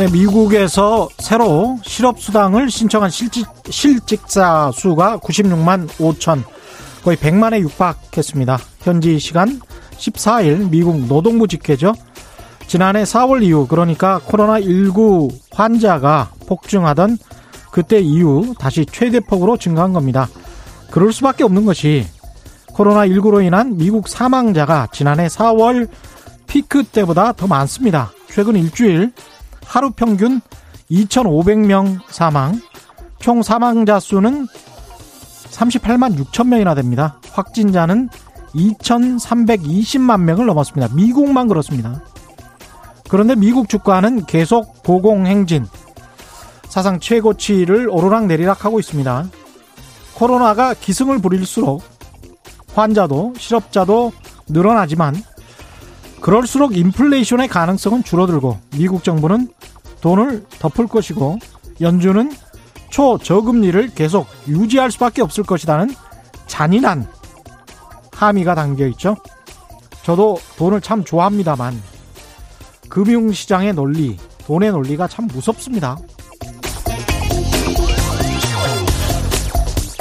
네, 미국에서 새로 실업수당을 신청한 실직, 실직자 수가 96만 5천, 거의 100만에 육박했습니다. 현지 시간 14일 미국 노동부 집계죠. 지난해 4월 이후, 그러니까 코로나19 환자가 폭증하던 그때 이후 다시 최대폭으로 증가한 겁니다. 그럴 수밖에 없는 것이 코로나19로 인한 미국 사망자가 지난해 4월 피크 때보다 더 많습니다. 최근 일주일 하루 평균 2,500명 사망, 총 사망자 수는 38만 6천 명이나 됩니다. 확진자는 2,320만 명을 넘었습니다. 미국만 그렇습니다. 그런데 미국 주가는 계속 고공행진, 사상 최고치를 오르락 내리락 하고 있습니다. 코로나가 기승을 부릴수록 환자도 실업자도 늘어나지만 그럴수록 인플레이션의 가능성은 줄어들고 미국 정부는 돈을 덮을 것이고 연준은 초저금리를 계속 유지할 수밖에 없을 것이라는 잔인한 함의가 담겨 있죠. 저도 돈을 참 좋아합니다만 금융시장의 논리, 돈의 논리가 참 무섭습니다.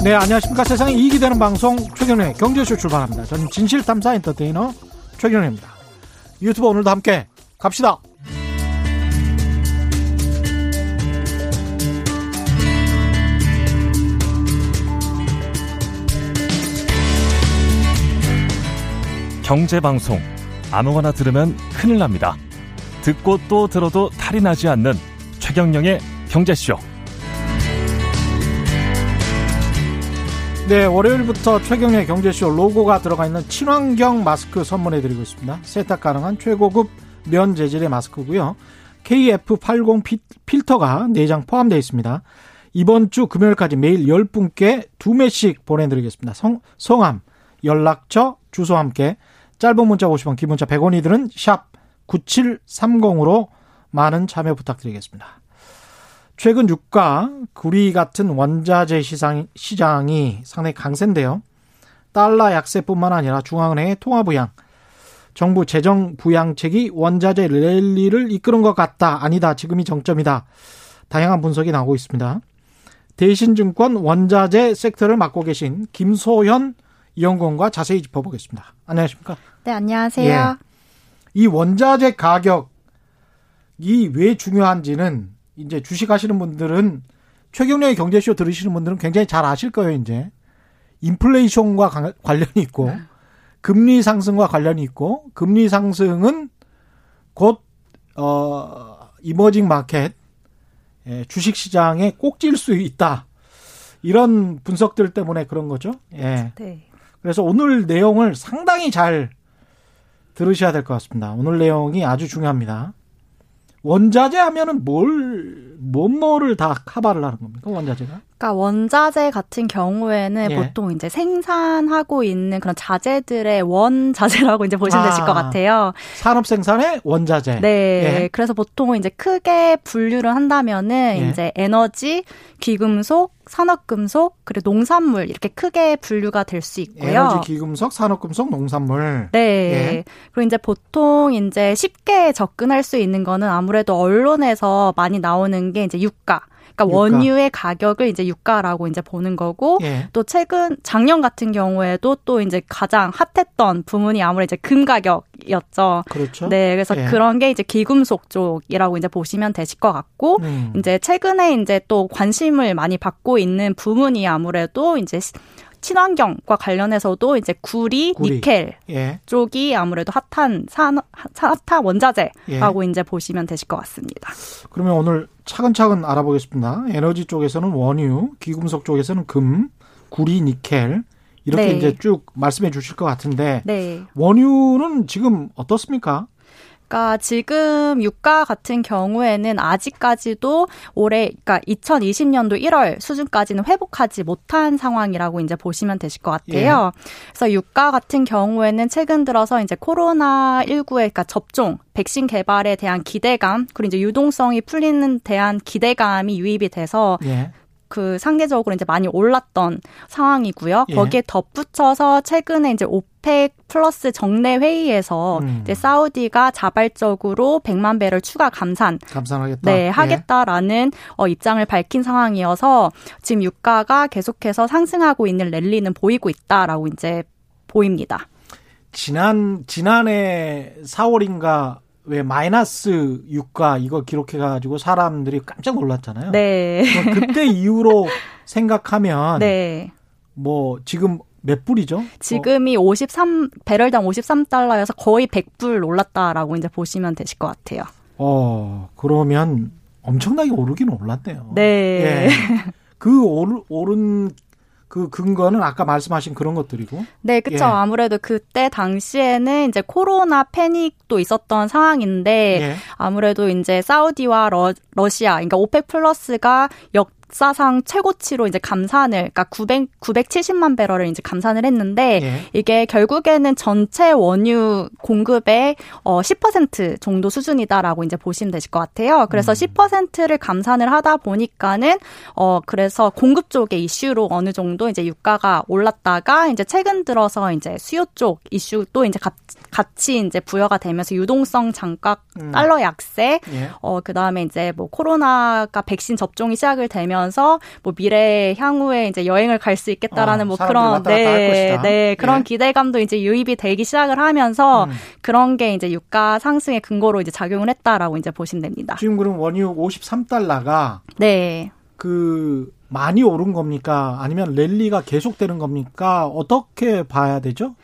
네, 안녕하십니까. 세상에 이익이 되는 방송 최경련의 경제쇼 출발합니다. 저는 진실탐사 엔터테이너 최경련입니다. 유튜브 오늘도 함께 갑시다. 경제방송 아무거나 들으면 큰일 납니다. 듣고 또 들어도 탈이 나지 않는 최경령의 경제쇼. 네, 월요일부터 최경의 경제쇼 로고가 들어가 있는 친환경 마스크 선물해 드리고 있습니다. 세탁 가능한 최고급 면 재질의 마스크고요. KF80 필터가 4장 포함되어 있습니다. 이번 주 금요일까지 매일 10분께 2매씩 보내드리겠습니다. 성, 성함, 연락처, 주소 함께 짧은 문자 50원, 긴 문자 100원이들은 샵 9730으로 많은 참여 부탁드리겠습니다. 최근 유가, 구리 같은 원자재 시장, 시장이 상당히 강세인데요. 달러 약세뿐만 아니라 중앙은행의 통화 부양, 정부 재정 부양책이 원자재 랠리를 이끄는 것 같다. 아니다. 지금이 정점이다. 다양한 분석이 나오고 있습니다. 대신증권 원자재 섹터를 맡고 계신 김소현 연구원과 자세히 짚어보겠습니다. 안녕하십니까? 네, 안녕하세요. 예. 이 원자재 가격이 왜 중요한지는 이제 주식 하시는 분들은 최경련의 경제쇼 들으시는 분들은 굉장히 잘 아실 거예요, 이제. 인플레이션과 관련이 있고, 네. 금리 상승과 관련이 있고, 금리 상승은 곧, 어, 이머징 마켓, 예, 주식 시장에 꼭질 수 있다. 이런 분석들 때문에 그런 거죠. 예. 네. 그래서 오늘 내용을 상당히 잘 들으셔야 될 것 같습니다. 오늘 내용이 아주 중요합니다. 원자재 하면은 뭘, 뭐뭐를 다 카바를 하는 겁니까, 원자재가? 그러니까 원자재 같은 경우에는 예. 보통 이제 생산하고 있는 그런 자재들의 원자재라고 이제 보시면 아, 되실 것 같아요. 산업 생산의 원자재. 네. 예. 그래서 보통은 이제 크게 분류를 한다면은 예. 이제 에너지, 귀금속, 산업금속, 그리고 농산물 이렇게 크게 분류가 될 수 있고요. 에너지, 귀금속, 산업금속, 농산물. 네. 예. 그리고 이제 보통 이제 쉽게 접근할 수 있는 거는 아무래도 언론에서 많이 나오는 게 이제 유가. 그러니까 유가. 원유의 가격을 이제 유가라고 이제 보는 거고 예. 또 최근 작년 같은 경우에도 또 이제 가장 핫했던 부문이 아무래도 이제 금 가격이었죠. 그렇죠. 네, 그래서 예. 그런 게 이제 기금속 쪽이라고 이제 보시면 되실 것 같고 음. 이제 최근에 이제 또 관심을 많이 받고 있는 부문이 아무래도 이제 친환경과 관련해서도 이제 구리, 구리. 니켈 예. 쪽이 아무래도 핫한 산 핫한 원자재라고 예. 이제 보시면 되실 것 같습니다. 그러면 오늘 차근차근 알아보겠습니다. 에너지 쪽에서는 원유, 기금속 쪽에서는 금, 구리, 니켈 이렇게 네. 이제 쭉 말씀해 주실 것 같은데 네. 원유는 지금 어떻습니까? 그러니까 지금 유가 같은 경우에는 아직까지도 올해 그러니까 2020년도 1월 수준까지는 회복하지 못한 상황이라고 이제 보시면 되실 것 같아요. 예. 그래서 유가 같은 경우에는 최근 들어서 이제 코로나 19에 그러니까 접종 백신 개발에 대한 기대감 그리고 이제 유동성이 풀리는 대한 기대감이 유입이 돼서 예. 그 상대적으로 이제 많이 올랐던 상황이고요. 예. 거기에 덧붙여서 최근에 이제 오펙 플러스 정례 회의에서 음. 이제 사우디가 자발적으로 100만 배럴 추가 감산 감산하겠다. 네, 예. 하겠다라는 예. 어, 입장을 밝힌 상황이어서 지금 유가가 계속해서 상승하고 있는 랠리는 보이고 있다라고 이제 보입니다. 지난 지난해 4월인가 왜 마이너스 유가 이거 기록해 가지고 사람들이 깜짝 놀랐잖아요. 네. 그때 이후로 생각하면 네. 뭐 지금 몇 불이죠? 지금이 어. 53 배럴당 53달러여서 거의 100불 올랐다라고 이제 보시면 되실 것 같아요. 어 그러면 엄청나게 오르긴 올랐네요. 네. 예. 그 오르, 오른 그 근거는 아까 말씀하신 그런 것들이고. 네, 그렇죠. 예. 아무래도 그때 당시에는 이제 코로나 패닉도 있었던 상황인데 예. 아무래도 이제 사우디와 러, 러시아, 그러니까 OPEC Plus가 역 역사상 최고치로 이제 감산을 그러니까 900 970만 배럴을 이제 감산을 했는데 예. 이게 결국에는 전체 원유 공급의 어10% 정도 수준이다라고 이제 보시면 되실 것 같아요. 그래서 음. 10%를 감산을 하다 보니까는 어 그래서 공급 쪽의 이슈로 어느 정도 이제 유가가 올랐다가 이제 최근 들어서 이제 수요 쪽 이슈도 이제 같이 이제 부여가 되면서 유동성 장각 음. 달러 약세 예. 어 그다음에 이제 뭐 코로나가 백신 접종이 시작을 되면 보면서 뭐 미래 향후에 이제 여행을 갈 수 있겠다라는 어, 뭐 그런 네, 네 그런 예. 기대감도 이제 유입이 되기 시작을 하면서 음. 그런 게 이제 유가 상승의 근거로 이제 작용을 했다라고 이제 보시면 됩니다. 지금 그럼 원유 53달러가 네. 그 많이 오른 겁니까? 아니면 랠리가 계속되는 겁니까? 어떻게 봐야 되죠?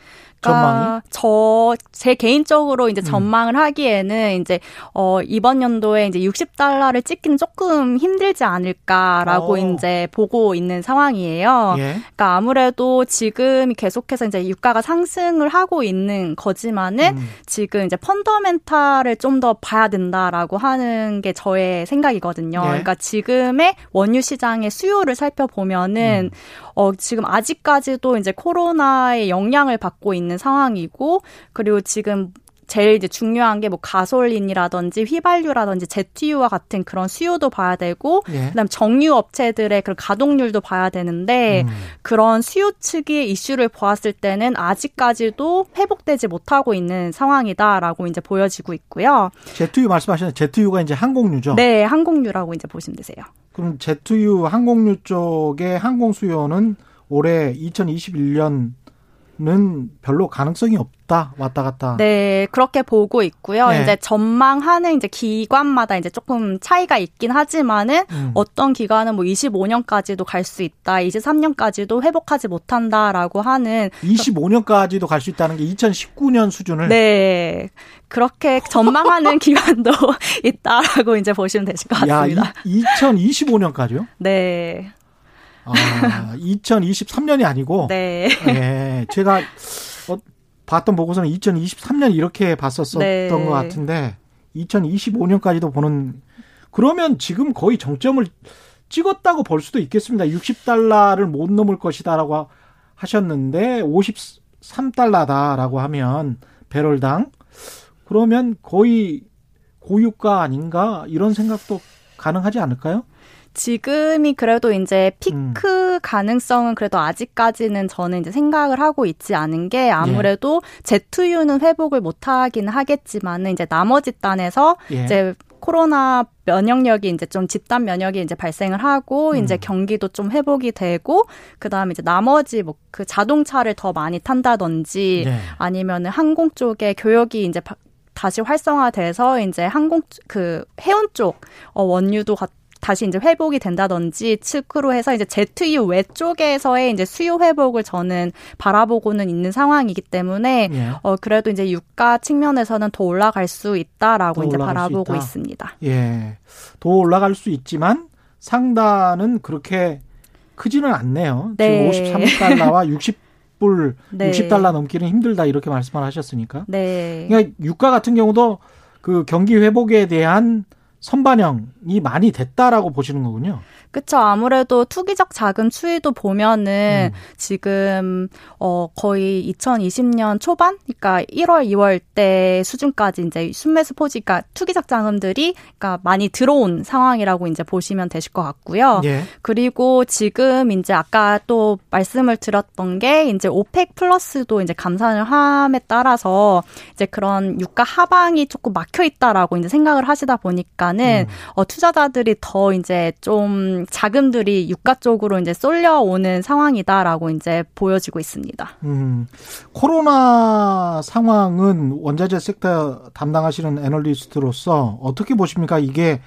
전망이? 저 제 개인적으로 이제 음. 전망을 음. 하기에는 이제 어 이번 연도에 이제 60달러를 찍기는 조금 힘들지 않을까라고 오. 어. 이제 보고 있는 상황이에요. 예. 그러니까 아무래도 지금 계속해서 이제 유가가 상승을 하고 있는 거지만은 음. 지금 이제 펀더멘탈을 좀 더 봐야 된다라고 하는 게 저의 생각이거든요. 예. 그러니까 지금의 원유 시장의 수요를 살펴보면은 음. 어 지금 아직까지도 이제 코로나의 영향을 받고 있는 상황이고 그리고 지금 제일 이제 중요한 게 뭐 가솔린이라든지 휘발유라든지 제트유와 같은 그런 수요도 봐야 되고 예. 그다음 정유 업체들의 그 가동률도 봐야 되는데 음. 그런 수요 측의 이슈를 보았을 때는 아직까지도 회복되지 못하고 있는 상황이다라고 이제 보여지고 있고요. 제트유 말씀하시는 제트유가 이제 항공유죠? 네, 항공유라고 이제 보시면 되세요. 그럼 제트유 항공유 쪽의 항공 수요는 올해 2021년 는 별로 가능성이 없다 왔다 갔다. 네 그렇게 보고 있고요. 네. 이제 전망하는 이제 기관마다 이제 조금 차이가 있긴 하지만은 음. 어떤 기관은 뭐 25년까지도 갈 수 있다, 23년까지도 회복하지 못한다라고 하는. 25년까지도 갈 수 있다는 게 2019년 수준을. 네 그렇게 전망하는 기관도 있다라고 이제 보시면 되실 것 같습니다. 야, 이, 2025년까지요? 네. 아, 2023년이 아니고. 네. 예, 제가 어, 봤던 보고서는 2023년 이렇게 봤었었던 네. 것 같은데 2025년까지도 보는 그러면 지금 거의 정점을 찍었다고 볼 수도 있겠습니다. 60달러를 못 넘을 것이다라고 하셨는데 53달러다라고 하면 배럴당 그러면 거의 고유가 아닌가 이런 생각도 가능하지 않을까요? 지금이 그래도 이제 피크 음. 가능성은 그래도 아직까지는 저는 이제 생각을 하고 있지 않은 게 아무래도 예. 제투유는 회복을 못 하긴 하겠지만은 이제 나머지 단에서 예. 이제 코로나 면역력이 이제 좀 집단 면역이 이제 발생을 하고 음. 이제 경기도 좀 회복이 되고 그다음에 이제 나머지 뭐 그 자동차를 더 많이 탄다든지 네. 아니면은 항공 쪽에 교역이 이제 다시 활성화돼서 이제 항공 그 해운 쪽 어, 원유도 다시 이제 회복이 된다든지 측으로 해서 이제 ZU 외쪽에서의 이제 수요 회복을 저는 바라보고는 있는 상황이기 때문에 예. 어 그래도 이제 유가 측면에서는 더 올라갈 수 있다라고 이제 바라보고 있습니다. 예. 더 올라갈 수 있지만 상단은 그렇게 크지는 않네요. 네. 지금 53달러와 60 불 네. 60달러 넘기는 힘들다 이렇게 말씀을 하셨으니까. 네. 그러니까 유가 같은 경우도 그 경기 회복에 대한 선반영이 많이 됐다라고 보시는 거군요. 그쵸. 아무래도 투기적 자금 추이도 보면은 음. 지금 어 거의 2020년 초반, 그러니까 1월, 2월 때 수준까지 이제 순매수 포지가 그러니까 투기적 자금들이 그러니까 많이 들어온 상황이라고 이제 보시면 되실 것 같고요. 예. 그리고 지금 이제 아까 또 말씀을 드렸던 게 이제 오펙 플러스도 이제 감산을 함에 따라서 이제 그런 유가 하방이 조금 막혀 있다라고 이제 생각을 하시다 보니까는 음. 어 투자자들이 더 이제 좀 자금들이 유가 쪽으로 이제 쏠려오는 상황이다라고 이제 보여지고 있습니다. 음, 코로나 상황은 원자재 섹터 담당하시는 애널리스트로서 어떻게 보십니까? 이게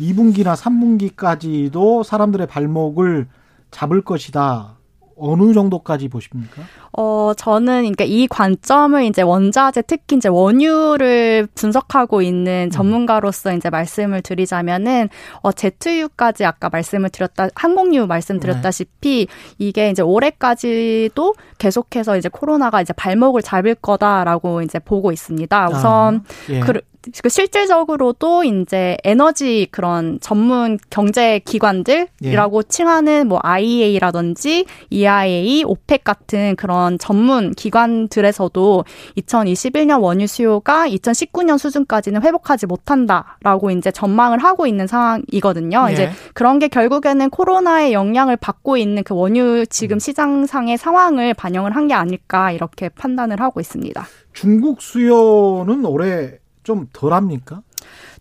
2분기나 3분기까지도 사람들의 발목을 잡을 것이다. 어느 정도까지 보십니까? 어, 저는 그러니까 이 관점을 이제 원자재 특히 이제 원유를 분석하고 있는 음. 전문가로서 이제 말씀을 드리자면은 어 제트유까지 아까 말씀을 드렸다 항공유 말씀드렸다시피 네. 이게 이제 올해까지도 계속해서 이제 코로나가 이제 발목을 잡을 거다라고 이제 보고 있습니다. 우선 아, 예. 그 그 실질적으로도 이제 에너지 그런 전문 경제 기관들이라고 예. 칭하는 뭐 IEA라든지 EIA, 오펙 같은 그런 전문 기관들에서도 2021년 원유 수요가 2019년 수준까지는 회복하지 못한다라고 이제 전망을 하고 있는 상황이거든요. 예. 이제 그런 게 결국에는 코로나의 영향을 받고 있는 그 원유 지금 음. 시장상의 상황을 반영을 한 게 아닐까 이렇게 판단을 하고 있습니다. 중국 수요는 올해 좀 덜합니까?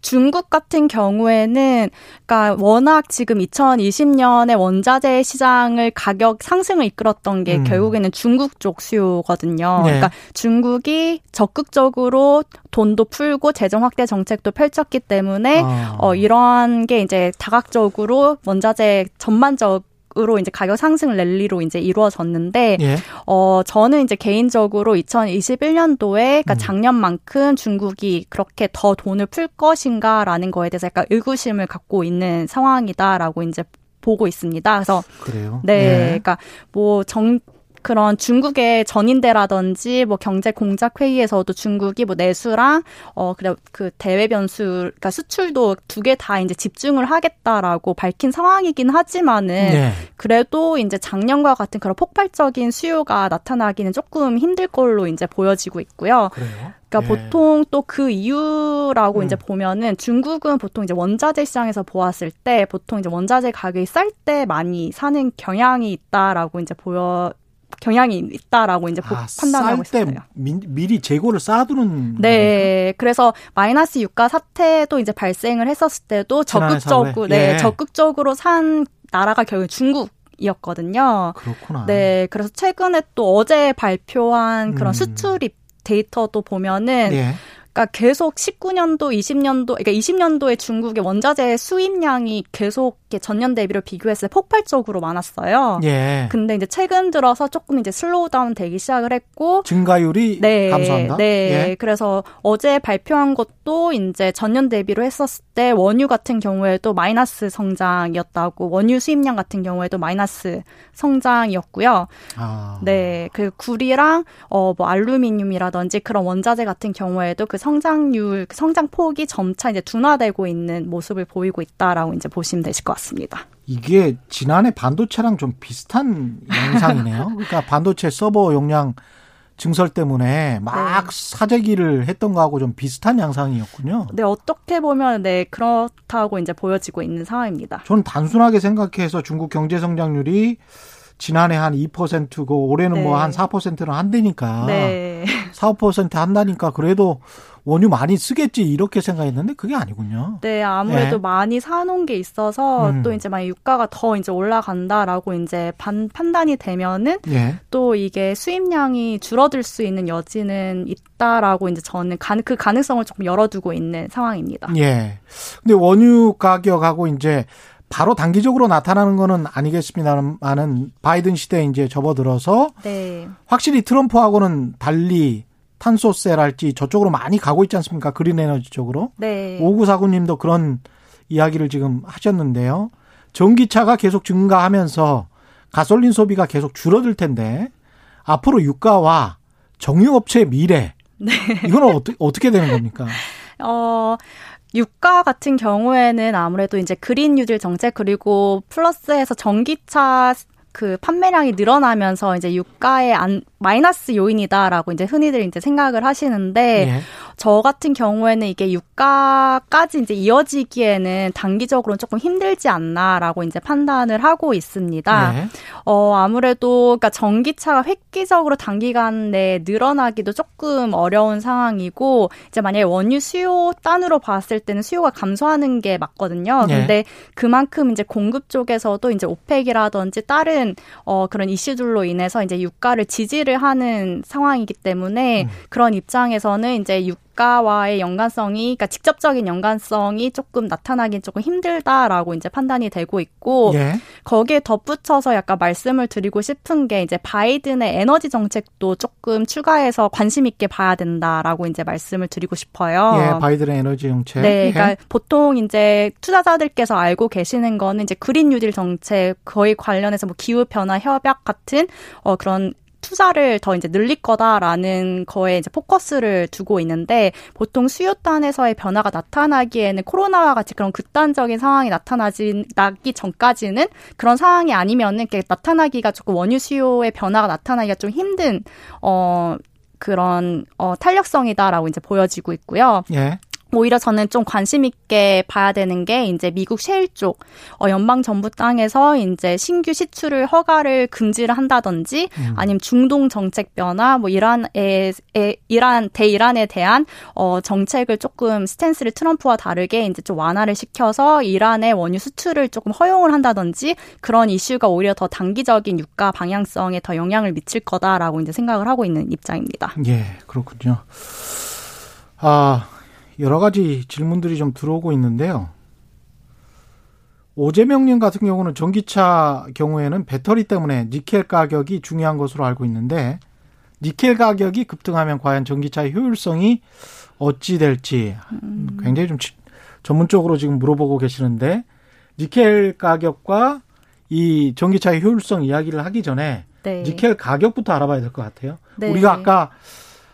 중국 같은 경우에는 그러니까 워낙 지금 2020년에 원자재 시장을 가격 상승을 이끌었던 게 음. 결국에는 중국 쪽 수요거든요. 네. 그러니까 중국이 적극적으로 돈도 풀고 재정 확대 정책도 펼쳤기 때문에 아. 어 이러한 게 이제 다각적으로 원자재 전반적 으로 이제 가격 상승 랠리로 이제 이루어졌는데 예. 어 저는 이제 개인적으로 2021년도에 그러니까 음. 작년만큼 중국이 그렇게 더 돈을 풀 것인가라는 거에 대해서 약간 의구심을 갖고 있는 상황이다라고 이제 보고 있습니다. 그래서 그래요. 네, 예. 그러니까 뭐 정 그런 중국의 전인대라든지 뭐 경제 공작 회의에서도 중국이 뭐 내수랑 어 그래 그 대외 변수 그러니까 수출도 두 개 다 이제 집중을 하겠다라고 밝힌 상황이긴 하지만은 네. 그래도 이제 작년과 같은 그런 폭발적인 수요가 나타나기는 조금 힘들 걸로 이제 보여지고 있고요. 그래요? 그러니까 예. 보통 또 그 이유라고 음. 이제 보면은 중국은 보통 이제 원자재 시장에서 보았을 때 보통 이제 원자재 가격이 쌀 때 많이 사는 경향이 있다라고 이제 보여 경향이 있다라고 이제 아, 판단하고 있어요. 미, 미리 재고를 쌓아두는 네, 건가? 그래서 마이너스 유가 사태도 이제 발생을 했었을 때도 적극적으로 네, 예. 적극적으로 산 나라가 결국 중국 이었거든요. 그렇구나. 네, 그래서 최근에 또 어제 발표한 그런 음. 수출입 데이터도 보면은 예. 그러니까 계속 19년도, 20년도, 그러니까 20년도에 중국의 원자재 수입량이 계속 전년 대비로 비교했을 때 폭발적으로 많았어요. 예. 근데 이제 최근 들어서 조금 이제 slow down 되기 시작을 했고 증가율이 네, 감소한다. 네. 예. 그래서 어제 발표한 것도 이제 전년 대비로 했었을 때 원유 같은 경우에도 마이너스 성장이었다고 원유 수입량 같은 경우에도 마이너스 성장이었고요. 아. 네. 그 구리랑 어 뭐 알루미늄이라든지 그런 원자재 같은 경우에도 그 성장률, 그 성장 폭이 점차 이제 둔화되고 있는 모습을 보이고 있다라고 이제 보시면 되실 것 같습니다. 이게 지난해 반도체랑 좀 비슷한 양상이네요. 그러니까 반도체 서버 용량 증설 때문에 막 네. 사재기를 했던 거하고 좀 비슷한 양상이었군요. 네, 어떻게 보면 네, 그렇다고 이제 보여지고 있는 상황입니다. 저는 단순하게 생각해서 중국 경제 성장률이 지난해 한 2%고 올해는 뭐 네. 뭐한 4%는 한다니까. 네. 4, 5% 한다니까 그래도 원유 많이 쓰겠지 이렇게 생각했는데 그게 아니군요. 네, 아무래도 네. 많이 사놓은 게 있어서 음. 또 이제 만약 유가가 더 이제 올라간다라고 이제 반, 판단이 되면은 예. 또 이게 수입량이 줄어들 수 있는 여지는 있다라고 이제 저는 그 가능성을 조금 열어두고 있는 상황입니다. 예. 근데 원유 가격하고 이제 바로 단기적으로 나타나는 거는 아니겠습니다만은 바이든 시대에 이제 접어들어서 네. 확실히 트럼프하고는 달리 탄소세랄지 저쪽으로 많이 가고 있지 않습니까? 그린 에너지 쪽으로. 네. 오구사구님도 그런 이야기를 지금 하셨는데요. 전기차가 계속 증가하면서 가솔린 소비가 계속 줄어들 텐데 앞으로 유가와 정유업체의 미래 네. 이거는 어떻게 어떻게 되는 겁니까? 어 유가 같은 경우에는 아무래도 이제 그린 뉴딜 정책 그리고 플러스해서 전기차 그 판매량이 늘어나면서 이제 유가의 안 마이너스 요인이다라고 이제 흔히들 이제 생각을 하시는데 예. 저 같은 경우에는 이게 유가까지 이제 이어지기에는 단기적으로는 조금 힘들지 않나라고 이제 판단을 하고 있습니다. 네. 어, 아무래도 그러니까 전기차가 획기적으로 단기간 내에 늘어나기도 조금 어려운 상황이고 이제 만약에 원유 수요 단으로 봤을 때는 수요가 감소하는 게 맞거든요. 네. 근데 그만큼 이제 공급 쪽에서도 이제 오펙이라든지 다른 어 그런 이슈들로 인해서 이제 유가를 지지를 하는 상황이기 때문에 음. 그런 입장에서는 이제 유 국가와의 연관성이, 그러니까 직접적인 연관성이 조금 나타나긴 조금 힘들다라고 이제 판단이 되고 있고, 예. 거기에 덧붙여서 약간 말씀을 드리고 싶은 게 이제 바이든의 에너지 정책도 조금 추가해서 관심 있게 봐야 된다라고 이제 말씀을 드리고 싶어요. 예, 바이든의 에너지 정책. 네, 예. 그러니까 예. 보통 이제 투자자들께서 알고 계시는 거는 이제 그린 뉴딜 정책 거의 관련해서 뭐 기후 변화 협약 같은 어 그런 투자를 더 이제 늘릴 거다라는 거에 이제 포커스를 두고 있는데 보통 수요단에서의 변화가 나타나기에는 코로나와 같이 그런 극단적인 상황이 나타나지 나기 전까지는 그런 상황이 아니면은 이렇게 나타나기가 조금 원유 수요의 변화가 나타나기가 좀 힘든 어 그런 어 탄력성이다라고 이제 보여지고 있고요. 예. 오히려 저는 좀 관심 있게 봐야 되는 게 이제 미국 셰일 쪽 어, 연방 정부 땅에서 이제 신규 시출을 허가를 금지를 한다든지 음. 아니면 중동 정책 변화 뭐 이란에 에, 이란 대이란에 대한 어 정책을 조금 스탠스를 트럼프와 다르게 이제 좀 완화를 시켜서 이란의 원유 수출을 조금 허용을 한다든지 그런 이슈가 오히려 더 단기적인 유가 방향성에 더 영향을 미칠 거다라고 이제 생각을 하고 있는 입장입니다. 예, 그렇군요. 아 여러 가지 질문들이 좀 들어오고 있는데요. 오재명님 같은 경우는 전기차 경우에는 배터리 때문에 니켈 가격이 중요한 것으로 알고 있는데 니켈 가격이 급등하면 과연 전기차의 효율성이 어찌 될지 굉장히 좀 전문적으로 지금 물어보고 계시는데 니켈 가격과 이 전기차의 효율성 이야기를 하기 전에 네. 니켈 가격부터 알아봐야 될 것 같아요. 네. 우리가 아까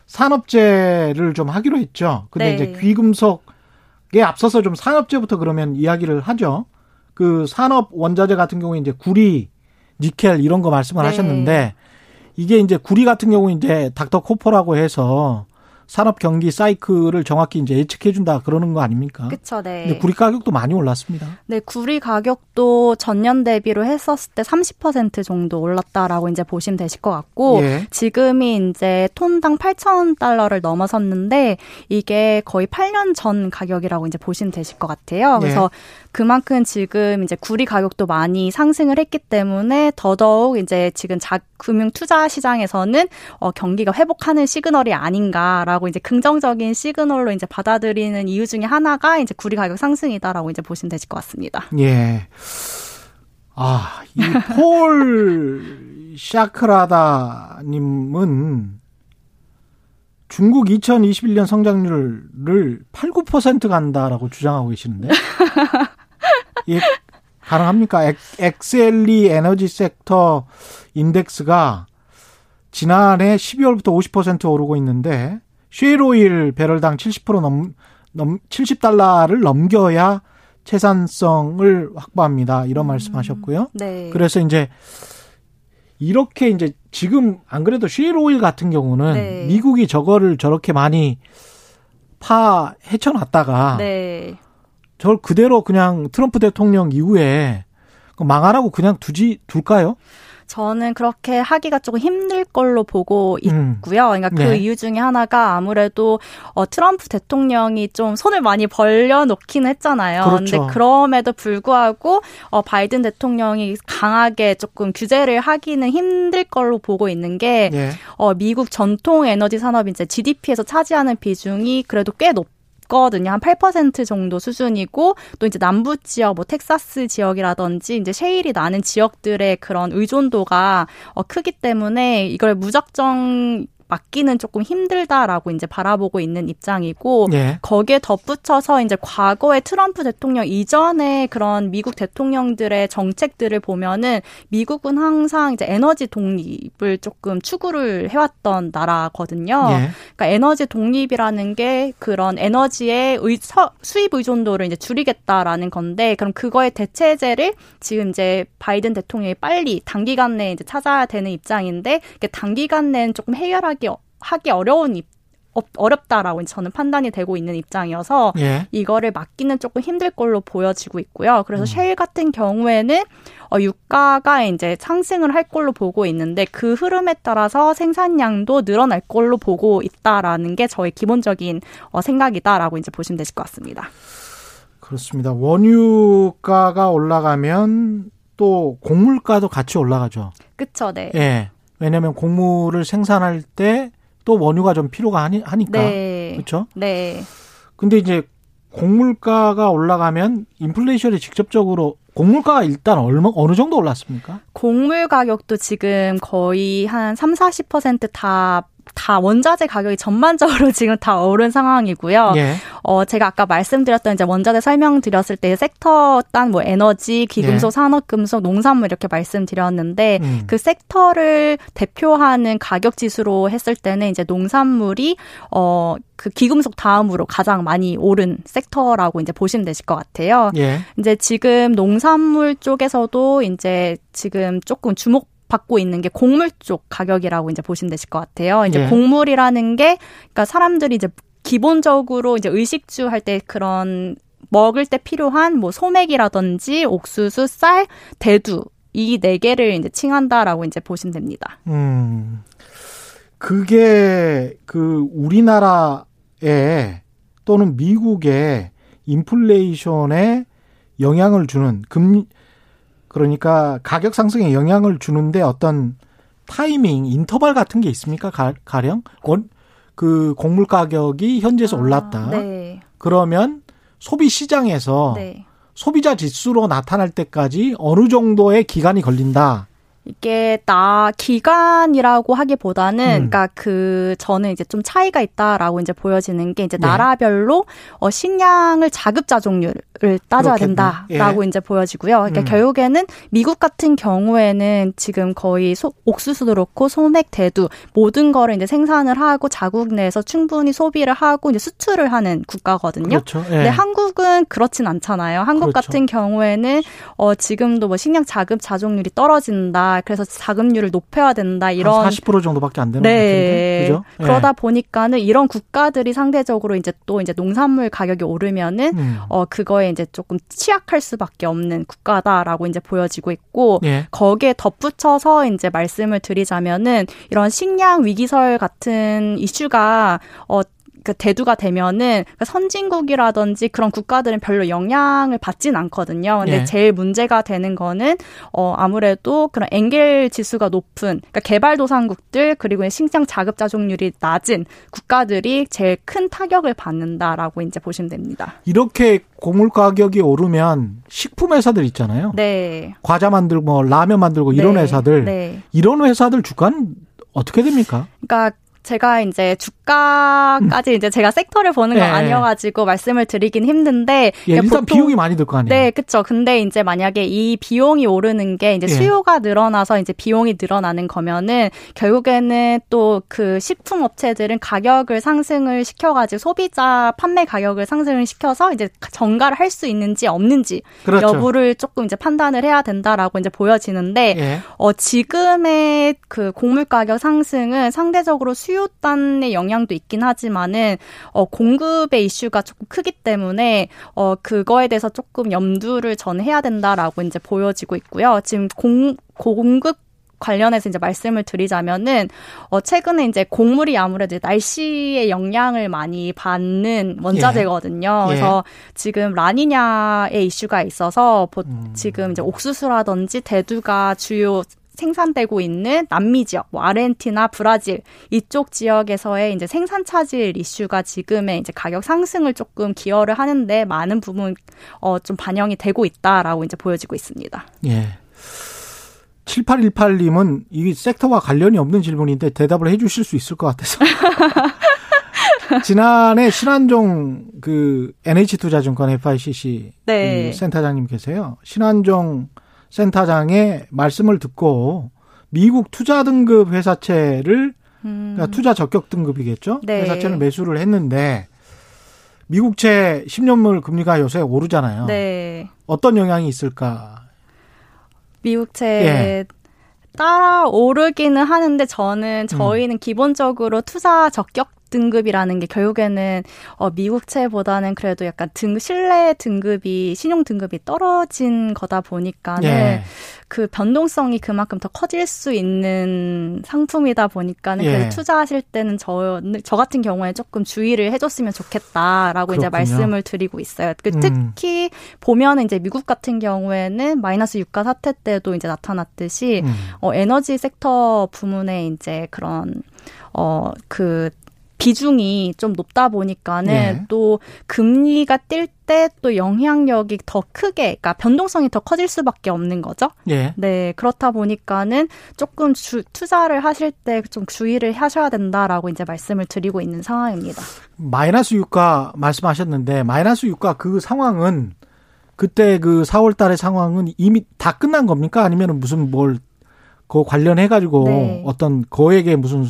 산업재를 좀 하기로 했죠. 근데 네. 이제 귀금속에 앞서서 좀 산업재부터 그러면 이야기를 하죠. 그 산업 원자재 같은 경우에 이제 구리, 니켈 이런 거 말씀을 네. 하셨는데 이게 이제 구리 같은 경우 이제 닥터 코퍼라고 해서 산업 경기 사이클을 정확히 이제 예측해 준다 그러는 거 아닙니까? 그렇죠. 네. 근데 구리 가격도 많이 올랐습니다. 네, 구리 가격도 전년 대비로 했었을 때 30% 정도 올랐다라고 이제 보시면 되실 것 같고 예. 지금이 이제 톤당 8천 달러를 넘어섰는데 이게 거의 8년 전 가격이라고 이제 보시면 되실 것 같아요. 그래서 예. 그만큼 지금 이제 구리 가격도 많이 상승을 했기 때문에 더더욱 이제 지금 자, 금융 투자 시장에서는 어, 경기가 회복하는 시그널이 아닌가라고 이제 긍정적인 시그널로 이제 받아들이는 이유 중에 하나가 이제 구리 가격 상승이다라고 이제 보시면 되실 것 같습니다. 예. 아, 이 폴 샤크라다님은 중국 2021년 성장률을 8, 9% 간다라고 주장하고 계시는데. 예, 가능합니까? XLE 에너지 섹터 인덱스가 지난해 12월부터 50% 오르고 있는데 쉐일오일 배럴당 70% 넘, 넘 70달러를 넘겨야 채산성을 확보합니다. 이런 음, 말씀하셨고요. 네. 그래서 이제 이렇게 이제 지금 안 그래도 쉐일오일 같은 경우는 네. 미국이 저거를 저렇게 많이 파 헤쳐놨다가 네. 저걸 그대로 그냥 트럼프 대통령 이후에 망하라고 그냥 두지 둘까요? 저는 그렇게 하기가 조금 힘들 걸로 보고 음. 있고요. 그러니까 그 네. 이유 중에 하나가 아무래도 어, 트럼프 대통령이 좀 손을 많이 벌려놓기는 했잖아요. 그렇죠. 근데 그럼에도 불구하고 어, 바이든 대통령이 강하게 조금 규제를 하기는 힘들 걸로 보고 있는 게 네. 어, 미국 전통 에너지 산업이 이제 GDP에서 차지하는 비중이 그래도 꽤 높. 높거든요. 한 8% 정도 수준이고 또 이제 남부 지역 뭐 텍사스 지역이라든지 이제 셰일이 나는 지역들의 그런 의존도가 어 크기 때문에 이걸 무작정 막기는 조금 힘들다라고 이제 바라보고 있는 입장이고 예. 거기에 덧붙여서 이제 과거에 트럼프 대통령 이전에 그런 미국 대통령들의 정책들을 보면은 미국은 항상 이제 에너지 독립을 조금 추구를 해왔던 나라거든요. 예. 그러니까 에너지 독립이라는 게 그런 에너지의 의, 서, 수입 의존도를 이제 줄이겠다라는 건데 그럼 그거의 대체제를 지금 이제 바이든 대통령이 빨리 단기간 내에 이제 찾아야 되는 입장인데 단기간 내는 조금 해결하기 하기 어려운 입, 어렵다라고 저는 판단이 되고 있는 입장이어서 예. 이거를 막기는 조금 힘들 걸로 보여지고 있고요. 그래서 음. 셰일 같은 경우에는 어, 유가가 이제 상승을 할 걸로 보고 있는데 그 흐름에 따라서 생산량도 늘어날 걸로 보고 있다라는 게 저의 기본적인 어, 생각이다라고 이제 보시면 되실 것 같습니다. 그렇습니다. 원유가가 올라가면 또 곡물가도 같이 올라가죠. 그렇죠, 네. 예. 왜냐하면 곡물을 생산할 때 또 원유가 좀 필요가 하니, 하니까. 네. 그렇죠? 네. 근데 이제 곡물가가 올라가면 인플레이션이 직접적으로 곡물가가 일단 얼마 어느 정도 올랐습니까? 곡물 가격도 지금 거의 한 3, 40%다 다 원자재 가격이 전반적으로 지금 다 오른 상황이고요. 예. 어, 제가 아까 말씀드렸던 이제 원자재 설명드렸을 때 섹터 딴뭐 에너지, 기금속, 예. 산업금속, 농산물 이렇게 말씀드렸는데 음. 그 섹터를 대표하는 가격 지수로 했을 때는 이제 농산물이 어, 그 기금속 다음으로 가장 많이 오른 섹터라고 이제 보시면 되실 것 같아요. 예. 이제 지금 농산물 쪽에서도 이제 지금 조금 주목 받고 있는 게 곡물 쪽 가격이라고 이제 보시면 되실 것 같아요. 이제 예. 곡물이라는 게 그러니까 사람들이 이제 기본적으로 이제 의식주 할 때 그런 먹을 때 필요한 뭐 소맥이라든지 옥수수, 쌀, 대두 이 네 개를 이제 칭한다라고 이제 보시면 됩니다. 음. 그게 그 우리나라에 또는 미국의 인플레이션에 영향을 주는 금 그러니까 가격 상승에 영향을 주는데 어떤 타이밍, 인터벌 같은 게 있습니까? 가, 령 원, 그 곡물 가격이 현재에서 아, 올랐다. 네. 그러면 소비 시장에서 네. 소비자 지수로 나타날 때까지 어느 정도의 기간이 걸린다. 이게 나 기간이라고 하기보다는 음. 그러니까 그 저는 이제 좀 차이가 있다라고 이제 보여지는 게 이제 네. 나라별로 어 식량을 자급자족률을 따져야 그렇겠네. 된다라고 예. 이제 보여지고요. 그러니까 음. 결국에는 미국 같은 경우에는 지금 거의 소, 옥수수도 그렇고 소맥, 대두 모든 거를 이제 생산을 하고 자국 내에서 충분히 소비를 하고 이제 수출을 하는 국가거든요. 그렇죠. 예. 근데 한국은 그렇진 않잖아요. 한국 그렇죠. 같은 경우에는 어 지금도 뭐 식량 자급자족률이 떨어진다. 그래서 자금률을 높여야 된다. 이런 40% 정도밖에 안 되는 네. 같은데. 그죠? 그러다 예. 보니까는 이런 국가들이 상대적으로 이제 또 이제 농산물 가격이 오르면은 음. 어 그거에 이제 조금 취약할 수밖에 없는 국가다라고 이제 보여지고 있고 예. 거기에 덧붙여서 이제 말씀을 드리자면은 이런 식량 위기설 같은 이슈가 어 그 대두가 되면은 그 선진국이라든지 그런 국가들은 별로 영향을 받진 않거든요. 근데 예. 제일 문제가 되는 거는 어 아무래도 그런 엔겔 지수가 높은 그러니까 개발도상국들 그리고 식량 자급자족률이 낮은 국가들이 제일 큰 타격을 받는다라고 이제 보시면 됩니다. 이렇게 곡물 가격이 오르면 식품 회사들 있잖아요. 네. 과자 만들고 뭐 라면 만들고 이런 네. 회사들 네. 이런 회사들 주가는 어떻게 됩니까? 그러니까 제가 이제 주가까지 이제 제가 섹터를 보는 건 네. 아니어가지고 말씀을 드리긴 힘든데 예, 일단 보통, 비용이 많이 들 거 아니에요. 네, 그렇죠. 근데 이제 만약에 이 비용이 오르는 게 이제 예. 수요가 늘어나서 이제 비용이 늘어나는 거면은 결국에는 또 그 식품 업체들은 가격을 상승을 시켜가지고 소비자 판매 가격을 상승을 시켜서 이제 정가를 할 수 있는지 없는지 그렇죠. 여부를 조금 이제 판단을 해야 된다라고 이제 보여지는데 예. 어 지금의 그 곡물 가격 상승은 상대적으로 수요 수요단의 영향도 있긴 하지만은 어 공급의 이슈가 조금 크기 때문에 어 그거에 대해서 조금 염두를 전 해야 된다라고 이제 보여지고 있고요. 지금 공 공급 관련해서 이제 말씀을 드리자면은 어 최근에 이제 곡물이 아무래도 날씨의 영향을 많이 받는 원자재거든요. 예. 그래서 예. 지금 라니냐의 이슈가 있어서 음. 지금 이제 옥수수라든지 대두가 주요 생산되고 있는 남미 지역, 뭐 아르헨티나, 브라질 이쪽 지역에서의 이제 생산 차질 이슈가 지금의 이제 가격 상승을 조금 기여를 하는데 많은 부분 어 좀 반영이 되고 있다라고 이제 보여지고 있습니다. 예. 7818님은 이 섹터와 관련이 없는 질문인데 대답을 해 주실 수 있을 것 같아서. 지난해 신한종 그 NH투자증권 FICC 네. 그 센터장님 계세요. 신한종 센터장의 말씀을 듣고 미국 투자 등급 회사채를 음. 그러니까 투자 적격 등급이겠죠. 네. 회사채를 매수를 했는데 미국채 10년물 금리가 요새 오르잖아요. 네. 어떤 영향이 있을까? 미국채 예. 따라 오르기는 하는데 저는 저희는 음. 기본적으로 투자 적격 등급이라는 게 결국에는 어 미국채보다는 그래도 약간 등 신뢰 등급이 신용 등급이 떨어진 거다 보니까는 예. 그 변동성이 그만큼 더 커질 수 있는 상품이다 보니까는 예. 투자하실 때는 저, 저 같은 경우에 조금 주의를 해줬으면 좋겠다라고 그렇군요. 이제 말씀을 드리고 있어요. 그 음. 특히 보면은 이제 미국 같은 경우에는 마이너스 유가 사태 때도 이제 나타났듯이 음. 어, 에너지 섹터 부문에 이제 그런 어그 비중이 좀 높다 보니까는 네. 또 금리가 뛸 때 또 영향력이 더 크게, 그러니까 변동성이 더 커질 수밖에 없는 거죠. 네. 네 그렇다 보니까는 조금 주, 투자를 하실 때 좀 주의를 하셔야 된다라고 이제 말씀을 드리고 있는 상황입니다. 마이너스 유가 말씀하셨는데 마이너스 유가 그 상황은 그때 그 4월 달의 상황은 이미 다 끝난 겁니까? 아니면 무슨 뭘 그 관련해 가지고 네. 어떤 거액의 무슨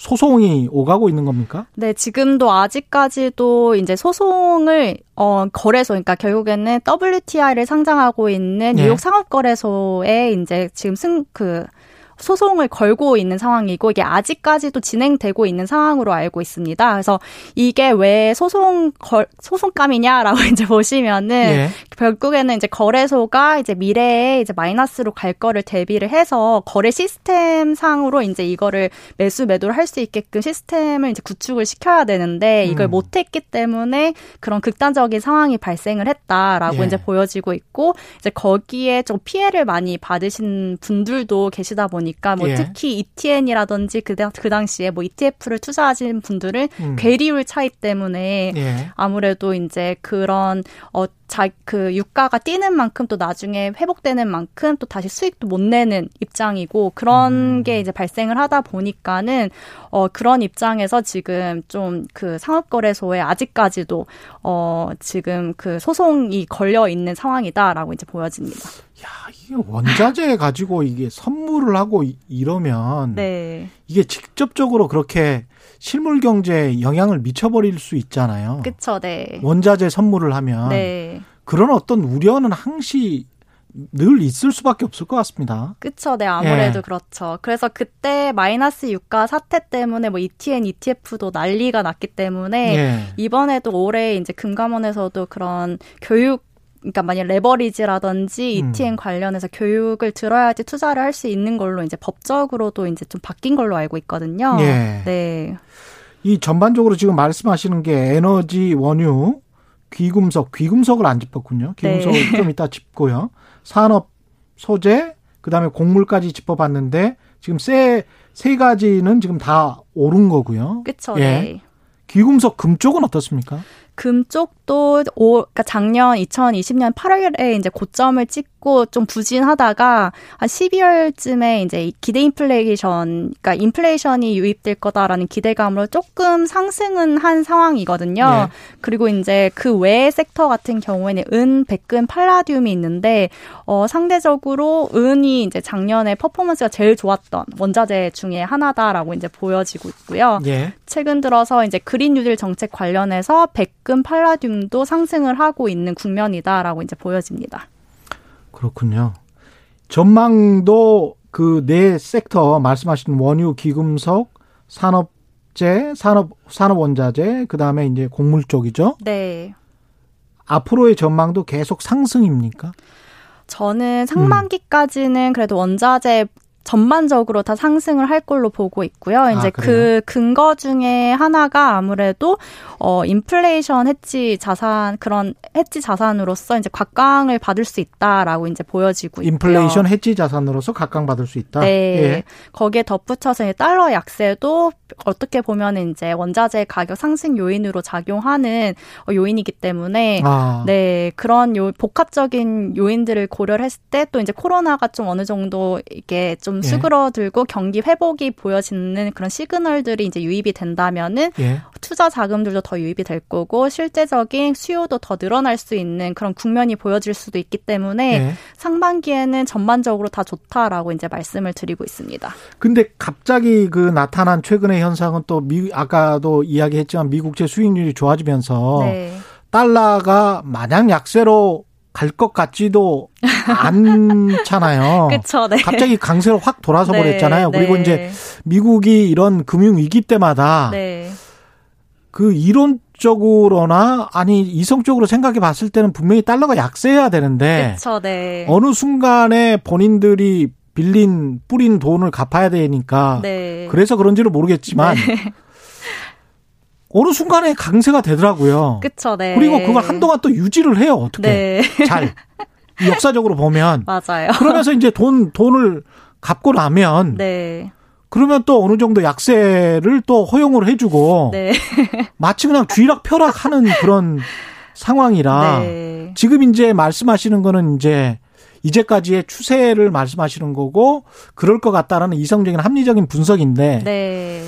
소송이 오가고 있는 겁니까? 네, 지금도 아직까지도 이제 소송을 어 거래소 그러니까 결국에는 WTI를 상장하고 있는 뉴욕 네. 상업거래소에 이제 지금 승 그 소송을 걸고 있는 상황이고 이게 아직까지도 진행되고 있는 상황으로 알고 있습니다. 그래서 이게 왜 소송 걸, 소송감이냐라고 이제 보시면은 예. 결국에는 이제 거래소가 이제 미래에 이제 마이너스로 갈 거를 대비를 해서 거래 시스템 상으로 이제 이거를 매수 매도를 할 수 있게끔 시스템을 이제 구축을 시켜야 되는데 이걸 음. 못했기 때문에 그런 극단적인 상황이 발생을 했다라고 예. 이제 보여지고 있고 이제 거기에 좀 피해를 많이 받으신 분들도 계시다 보니 보니까 뭐 예. 특히 ETN이라든지 그, 그 당시에 뭐 ETF를 투자하신 분들은 음. 괴리율 차이 때문에 예. 아무래도 이제 그런 어 자, 그 유가가 뛰는 만큼 또 나중에 회복되는 만큼 또 다시 수익도 못 내는 입장이고 그런 음. 게 이제 발생을 하다 보니까는 어 그런 입장에서 지금 좀 그 상업거래소에 아직까지도 어 지금 그 소송이 걸려 있는 상황이다라고 이제 보여집니다. 야, 이게 원자재 가지고 이게 선물을 하고 이러면 네. 이게 직접적으로 그렇게 실물 경제에 영향을 미쳐버릴 수 있잖아요. 그렇죠, 네. 원자재 선물을 하면 네. 그런 어떤 우려는 항시 늘 있을 수밖에 없을 것 같습니다. 그렇죠, 네 아무래도 예. 그렇죠. 그래서 그때 마이너스 유가 사태 때문에 뭐 ETN, ETF도 난리가 났기 때문에 예. 이번에도 올해 이제 금감원에서도 그런 교육 그러니까 만약 레버리지라든지 ETN 음. 관련해서 교육을 들어야지 투자를 할 수 있는 걸로 이제 법적으로도 이제 좀 바뀐 걸로 알고 있거든요. 예. 네. 이 전반적으로 지금 말씀하시는 게 에너지 원유, 귀금속, 귀금속을 안 짚었군요. 귀금속을 네. 좀 이따 짚고요. 산업 소재, 그다음에 곡물까지 짚어봤는데 지금 세, 세 가지는 지금 다 오른 거고요. 그렇죠. 예. 네. 귀금속 금 쪽은 어떻습니까? 금 쪽도 오, 그러니까 작년 2020년 8월에 이제 고점을 찍고 좀 부진하다가 한 12월쯤에 이제 기대 인플레이션, 그러니까 인플레이션이 유입될 거다라는 기대감으로 조금 상승은 한 상황이거든요. 네. 그리고 이제 그 외의 섹터 같은 경우에는 은, 백금, 팔라듐이 있는데 어 상대적으로 은이 이제 작년에 퍼포먼스가 제일 좋았던 원자재 중에 하나다라고 이제 보여지고 있고요. 네. 최근 들어서 이제 그린 뉴딜 정책 관련해서 백금 지금 팔라듐도 상승을 하고 있는 국면이다라고 이제 보여집니다. 그렇군요. 전망도 그 네 섹터 말씀하신 원유, 기금속, 산업재, 산업 산업 원자재, 그다음에 이제 곡물 쪽이죠. 네. 앞으로의 전망도 계속 상승입니까? 저는 상반기까지는 그래도 원자재 전반적으로 다 상승을 할 걸로 보고 있고요. 아, 이제 그래요? 그 근거 중에 하나가 아무래도 어 인플레이션 해지 자산 그런 해지 자산으로서 이제 각광을 받을 수 있다라고 이제 보여지고 있고요. 인플레이션 해지 자산으로서 각광받을 수 있다. 네. 예. 거기에 덧붙여서 달러 약세도 어떻게 보면 이제 원자재 가격 상승 요인으로 작용하는 어, 요인이기 때문에 아, 네, 그런 요, 복합적인 요인들을 고려를 했을 때 또 이제 코로나가 좀 어느 정도 이게 좀 예. 수그러들고 경기 회복이 보여지는 그런 시그널들이 이제 유입이 된다면은 예. 투자 자금들도 더 유입이 될 거고 실제적인 수요도 더 늘어날 수 있는 그런 국면이 보여질 수도 있기 때문에 예. 상반기에는 전반적으로 다 좋다라고 이제 말씀을 드리고 있습니다. 근데 갑자기 그 나타난 최근의 현상은 또 미, 아까도 이야기했지만 미국제 수익률이 좋아지면서 네. 달러가 마냥 약세로 갈 것 같지도 않잖아요. 그쵸, 네. 갑자기 강세로 확 돌아서 네, 버렸잖아요. 그리고 네. 이제 미국이 이런 금융 위기 때마다 네. 그 이론적으로나 아니 이성적으로 생각해 봤을 때는 분명히 달러가 약세해야 되는데 그쵸, 네. 어느 순간에 본인들이 빌린 뿌린 돈을 갚아야 되니까 네. 그래서 그런지는 모르겠지만 어느 순간에 강세가 되더라고요. 그쵸, 네. 그리고 그걸 한동안 또 유지를 해요. 어떻게 네. 잘 역사적으로 보면 맞아요. 그러면서 이제 돈 돈을 갚고 나면 네. 그러면 또 어느 정도 약세를 또 허용을 해주고 네. 마치 그냥 쥐락 펴락 하는 그런 상황이라 네. 지금 이제 말씀하시는 거는 이제 이제까지의 추세를 말씀하시는 거고 그럴 것 같다라는 이성적인 합리적인 분석인데 네.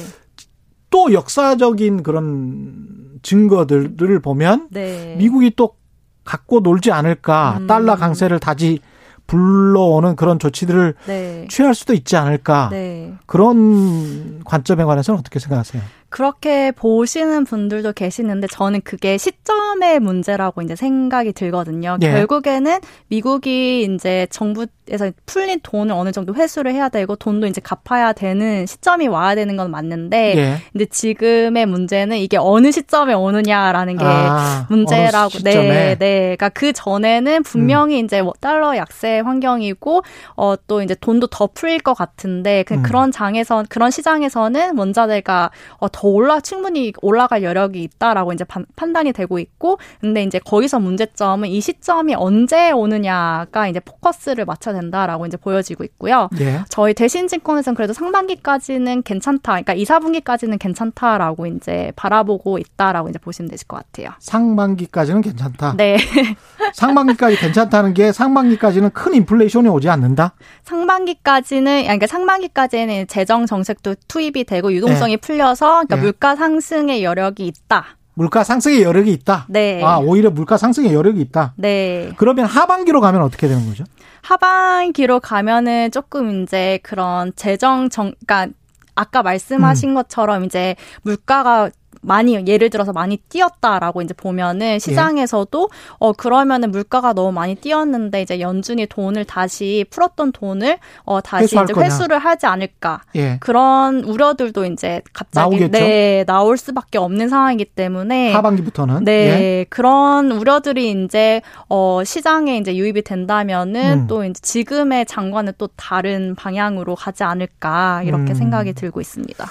또 역사적인 그런 증거들을 보면 네. 미국이 또 갖고 놀지 않을까 음. 달러 강세를 다시 불러오는 그런 조치들을 네. 취할 수도 있지 않을까 네. 그런 관점에 관해서는 어떻게 생각하세요? 그렇게 보시는 분들도 계시는데 저는 그게 시점의 문제라고 이제 생각이 들거든요. 예. 결국에는 미국이 이제 정부에서 풀린 돈을 어느 정도 회수를 해야 되고 돈도 이제 갚아야 되는 시점이 와야 되는 건 맞는데 예. 근데 지금의 문제는 이게 어느 시점에 오느냐라는 게 아, 문제라고? 네, 네. 그러니까 그 전에는 분명히 이제 뭐 달러 약세 환경이고 어 또 이제 돈도 더 풀릴 것 같은데 그 음. 그런 장에서 그런 시장에서는 원자재가 어, 더 올라 충분히 올라갈 여력이 있다라고 이제 판, 판단이 되고 있고 근데 이제 거기서 문제점은 이 시점이 언제 오느냐가 이제 포커스를 맞춰야 된다라고 이제 보여지고 있고요. 예. 저희 대신 증권에서는 그래도 상반기까지는 괜찮다. 그러니까 2, 4분기까지는 괜찮다라고 이제 바라보고 있다라고 이제 보시면 되실 것 같아요. 상반기까지는 괜찮다. 네. 상반기까지 괜찮다는 게 상반기까지는 큰 인플레이션이 오지 않는다. 상반기까지는 그러니까 상반기까지는 재정 정책도 투입이 되고 유동성이 풀려서 그러니까 네. 물가 상승의 여력이 있다. 물가 상승의 여력이 있다. 네. 아, 오히려 물가 상승의 여력이 있다. 네. 그러면 하반기로 가면 어떻게 되는 거죠? 하반기로 가면은 조금 이제 그런 재정 정 그러니까 아까 말씀하신 음. 것처럼 이제 물가가 많이 예를 들어서 많이 뛰었다라고 이제 예. 보면은 시장에서도 어 그러면은 물가가 너무 많이 뛰었는데 이제 연준이 돈을 다시 풀었던 돈을 어 다시 이제 거냐. 회수를 하지 않을까 예. 그런 우려들도 이제 갑자기 나오겠죠? 네 나올 수밖에 없는 상황이기 때문에 하반기부터는. 네, 예. 그런 우려들이 이제 어 시장에 이제 유입이 된다면은 음. 또 이제 지금의 장관은 또 다른 방향으로 가지 않을까 이렇게 음. 생각이 들고 있습니다.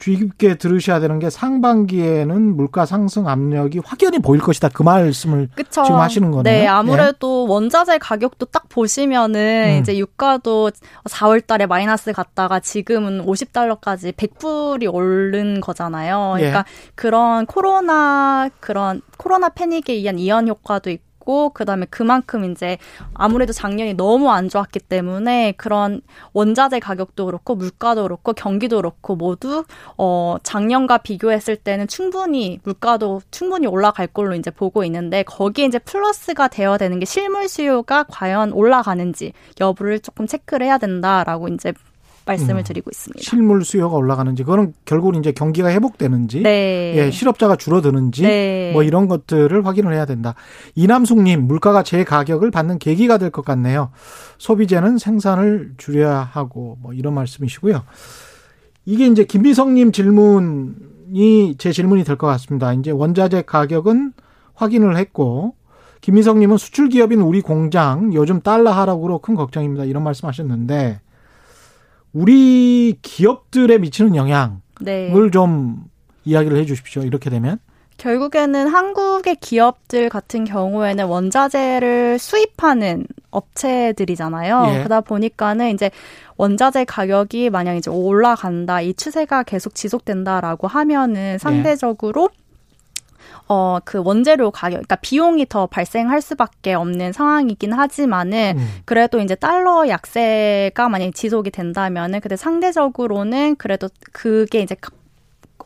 주의 깊게 들으셔야 되는 게 상반기에는 물가 상승 압력이 확연히 보일 것이다. 그 말씀을 그쵸. 지금 하시는 거네요. 네, 아무래도 원자재 가격도 딱 보시면은 음. 이제 유가도 4월 달에 마이너스 갔다가 지금은 50달러까지 100불이 오른 거잖아요. 예. 그러니까 그런 코로나 그런 코로나 패닉에 의한 이연 효과도 있고 그다음에 그만큼 이제 아무래도 작년이 너무 안 좋았기 때문에 그런 원자재 가격도 그렇고 물가도 그렇고 경기도 그렇고 모두 어 작년과 비교했을 때는 충분히 물가도 충분히 올라갈 걸로 이제 보고 있는데 거기에 이제 플러스가 되어야 되는 게 실물 수요가 과연 올라가는지 여부를 조금 체크를 해야 된다라고 이제 말씀을 음. 드리고 있습니다. 실물 수요가 올라가는지 그거는 결국은 이제 경기가 회복되는지 네. 예, 실업자가 줄어드는지 네. 뭐 이런 것들을 확인을 해야 된다. 이남숙 님 물가가 제 가격을 받는 계기가 될 것 같네요. 소비재는 생산을 줄여야 하고 뭐 이런 말씀이시고요. 이게 이제 김미성 님 질문이 제 질문이 될 것 같습니다. 이제 원자재 가격은 확인을 했고 김미성님은 수출 기업인 우리 공장 요즘 달러 하락으로 큰 걱정입니다. 이런 말씀하셨는데 우리 기업들에 미치는 영향을 네. 좀 이야기를 해 주십시오. 이렇게 되면. 결국에는 한국의 기업들 같은 경우에는 원자재를 수입하는 업체들이잖아요. 예. 그러다 보니까는 이제 원자재 가격이 만약 이제 올라간다, 이 추세가 계속 지속된다라고 하면은 상대적으로 어, 그 원재료 가격, 그러니까 비용이 더 발생할 수밖에 없는 상황이긴 하지만은 음. 그래도 이제 달러 약세가 만약에 지속이 된다면은 근데 상대적으로는 그래도 그게 이제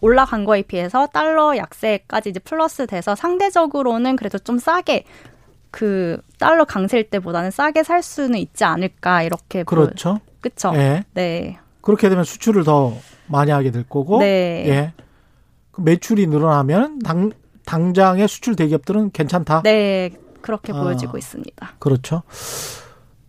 올라간 거에 비해서 달러 약세까지 이제 플러스 돼서 상대적으로는 그래도 좀 싸게 그 달러 강세일 때보다는 싸게 살 수는 있지 않을까 이렇게 그렇죠. 보, 그쵸? 예. 네. 그렇게 되면 수출을 더 많이 하게 될 거고. 네. 예. 그 매출이 늘어나면 당 당장의 수출 대기업들은 괜찮다. 네. 그렇게 아. 보여지고 있습니다. 그렇죠.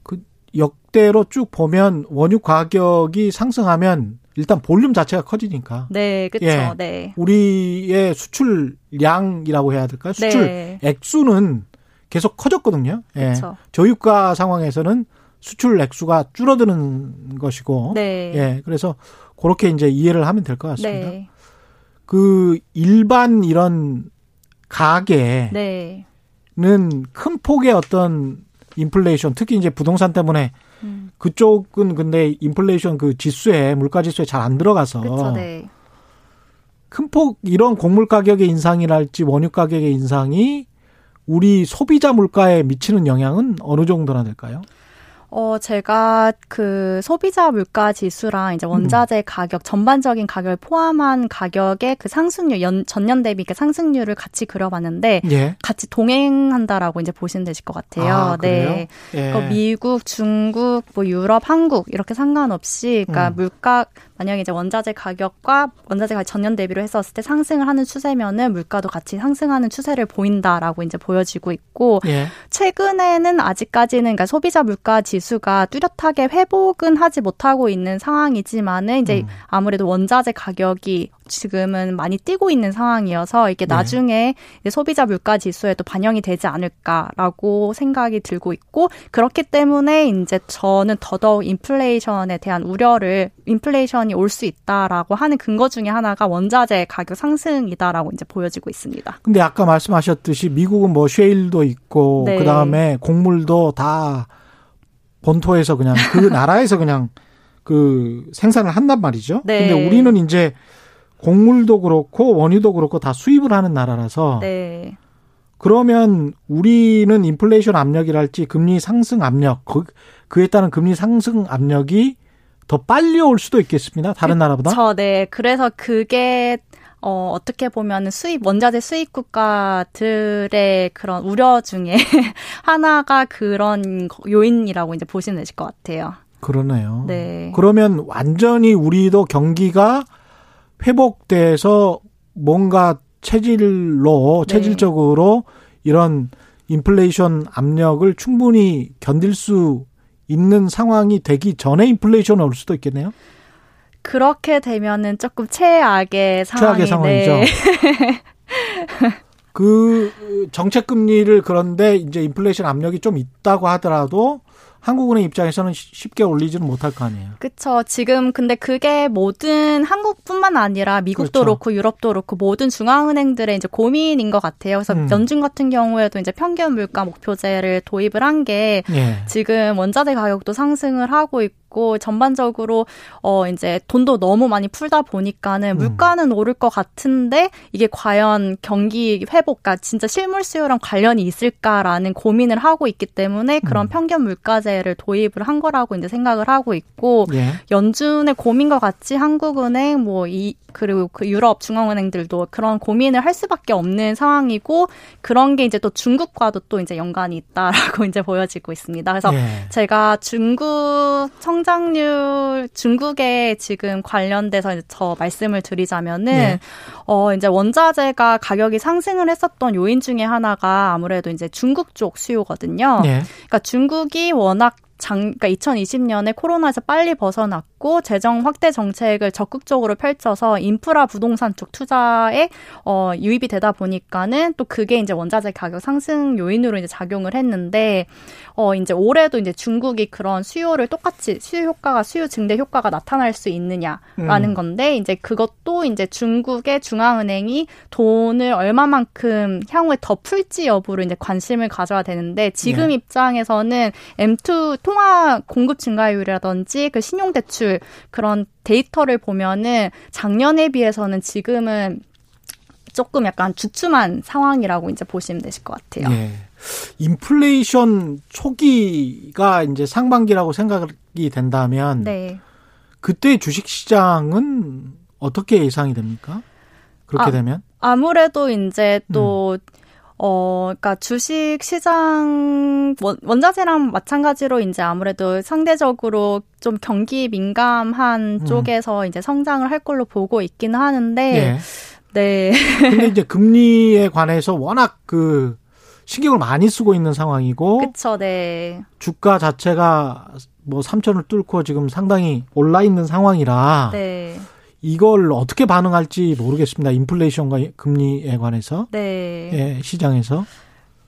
그 역대로 쭉 보면 원유 가격이 상승하면 일단 볼륨 자체가 커지니까 네, 그렇죠. 예. 네. 우리의 수출량이라고 해야 될까요? 수출 네. 액수는 계속 커졌거든요. 예. 그렇죠. 저유가 상황에서는 수출 액수가 줄어드는 것이고, 네. 예. 그래서 그렇게 이제 이해를 하면 될 것 같습니다. 네. 그 일반 이런 가게는 네. 큰 폭의 어떤 인플레이션, 특히 이제 부동산 때문에 음. 그쪽은 근데 인플레이션 그 지수에 물가 지수에 잘 안 들어가서 그렇죠. 네. 큰폭 이런 곡물 가격의 인상이랄지 원유 가격의 인상이 우리 소비자 물가에 미치는 영향은 어느 정도나 될까요? 어, 제가 그 소비자 물가 지수랑 이제 원자재 가격, 전반적인 가격을 포함한 가격의 그 상승률, 연, 전년 대비 그 상승률을 같이 그려봤는데, 예. 같이 동행한다라고 이제 보시면 되실 것 같아요. 아? 네. 예. 그 미국, 중국, 뭐 유럽, 한국 이렇게 상관없이 그러니까 음. 물가 만약에 이제 원자재 가격과 원자재 가격 전년 대비로 했었을 때 상승을 하는 추세면은 물가도 같이 상승하는 추세를 보인다라고 이제 보여지고 있고 예. 최근에는 아직까지는 그러니까 소비자 물가 지수가 뚜렷하게 회복은 하지 못하고 있는 상황이지만은 이제 음. 아무래도 원자재 가격이 지금은 많이 뛰고 있는 상황이어서 이게 네. 나중에 이제 소비자 물가 지수에도 반영이 되지 않을까라고 생각이 들고 있고 그렇기 때문에 이제 저는 더더욱 인플레이션에 대한 우려를 인플레이션이 올 수 있다라고 하는 근거 중에 하나가 원자재 가격 상승이다라고 이제 보여지고 있습니다. 근데 아까 말씀하셨듯이 미국은 뭐 쉐일도 있고 네. 그다음에 곡물도 다 본토에서 그냥 그 나라에서 그냥 그 생산을 한단 말이죠. 네. 근데 우리는 이제 곡물도 그렇고 원유도 그렇고 다 수입을 하는 나라라서 네. 그러면 우리는 인플레이션 압력이랄지 금리 상승 압력 그, 그에 따른 금리 상승 압력이 더 빨리 올 수도 있겠습니다. 다른 나라보다. 저, 네. 그래서 그게 어, 어떻게 보면 수입, 원자재 수입 국가들의 그런 우려 중에 하나가 그런 요인이라고 이제 보시면 되실 것 같아요. 그러네요. 네. 그러면 완전히 우리도 경기가 회복돼서 뭔가 체질로 네. 체질적으로 이런 인플레이션 압력을 충분히 견딜 수 있는 상황이 되기 전에 인플레이션이 올 수도 있겠네요. 그렇게 되면은 조금 최악의 상황이 최악의 상황이죠. 네. 그 정책 금리를 그런데 이제 인플레이션 압력이 좀 있다고 하더라도 한국은행 입장에서는 쉽- 쉽게 올리지는 못할 거 아니에요. 그쵸. 지금 근데 그게 모든 한국뿐만 아니라 미국도 그렇죠. 그렇고 유럽도 그렇고 모든 중앙은행들의 이제 고민인 것 같아요. 그래서 음. 연준 같은 경우에도 이제 평균 물가 목표제를 도입을 한게 예. 지금 원자재 가격도 상승을 하고 있고 전반적으로 어 이제 돈도 너무 많이 풀다 보니까는 음. 물가는 오를 것 같은데 이게 과연 경기 회복과 진짜 실물 수요랑 관련이 있을까라는 고민을 하고 있기 때문에 그런 음. 평균 물가제를 도입을 한 거라고 이제 생각을 하고 있고 예. 연준의 고민과 같이 한국은행 뭐 이 그리고 그 유럽 중앙은행들도 그런 고민을 할 수밖에 없는 상황이고 그런 게 이제 또 중국과도 또 이제 연관이 있다라고 이제 보여지고 있습니다. 그래서 예. 제가 중국 성 장률 중국에 지금 관련돼서 저 말씀을 드리자면은 네. 어 이제 원자재가 가격이 상승을 했었던 요인 중에 하나가 아무래도 이제 중국 쪽 수요거든요. 예. 그러니까 중국이 워낙 장, 그러니까 2020년에 코로나에서 빨리 벗어났고 재정 확대 정책을 적극적으로 펼쳐서 인프라 부동산 쪽 투자에 어, 유입이 되다 보니까는 또 그게 이제 원자재 가격 상승 요인으로 이제 작용을 했는데 어, 이제 올해도 이제 중국이 그런 수요를 똑같이 수요 효과가 수요 증대 효과가 나타날 수 있느냐라는 음. 건데 이제 그것도 이제 중국의 중앙은행이 돈을 얼마만큼 향후에 더 풀지 여부를 이제 관심을 가져야 되는데 지금 네. 입장에서는 M2 통화 공급 증가율이라든지 그 신용 대출 그런 데이터를 보면은 작년에 비해서는 지금은 조금 약간 주춤한 상황이라고 이제 보시면 되실 것 같아요. 예. 인플레이션 초기가 이제 상반기라고 생각이 된다면 네. 그때 주식 시장은 어떻게 예상이 됩니까? 그렇게 아, 되면 아무래도 이제 또 음. 어, 그니까 주식 시장 원, 자재랑 마찬가지로 이제 아무래도 상대적으로 좀 경기 민감한 음. 쪽에서 이제 성장을 할 걸로 보고 있기는 하는데 네. 네. 근데 이제 금리에 관해서 워낙 그 신경을 많이 쓰고 있는 상황이고 그쵸, 네. 주가 자체가 뭐 3천을 뚫고 지금 상당히 올라 있는 상황이라 네. 이걸 어떻게 반응할지 모르겠습니다. 인플레이션과 금리에 관해서. 네. 예, 시장에서.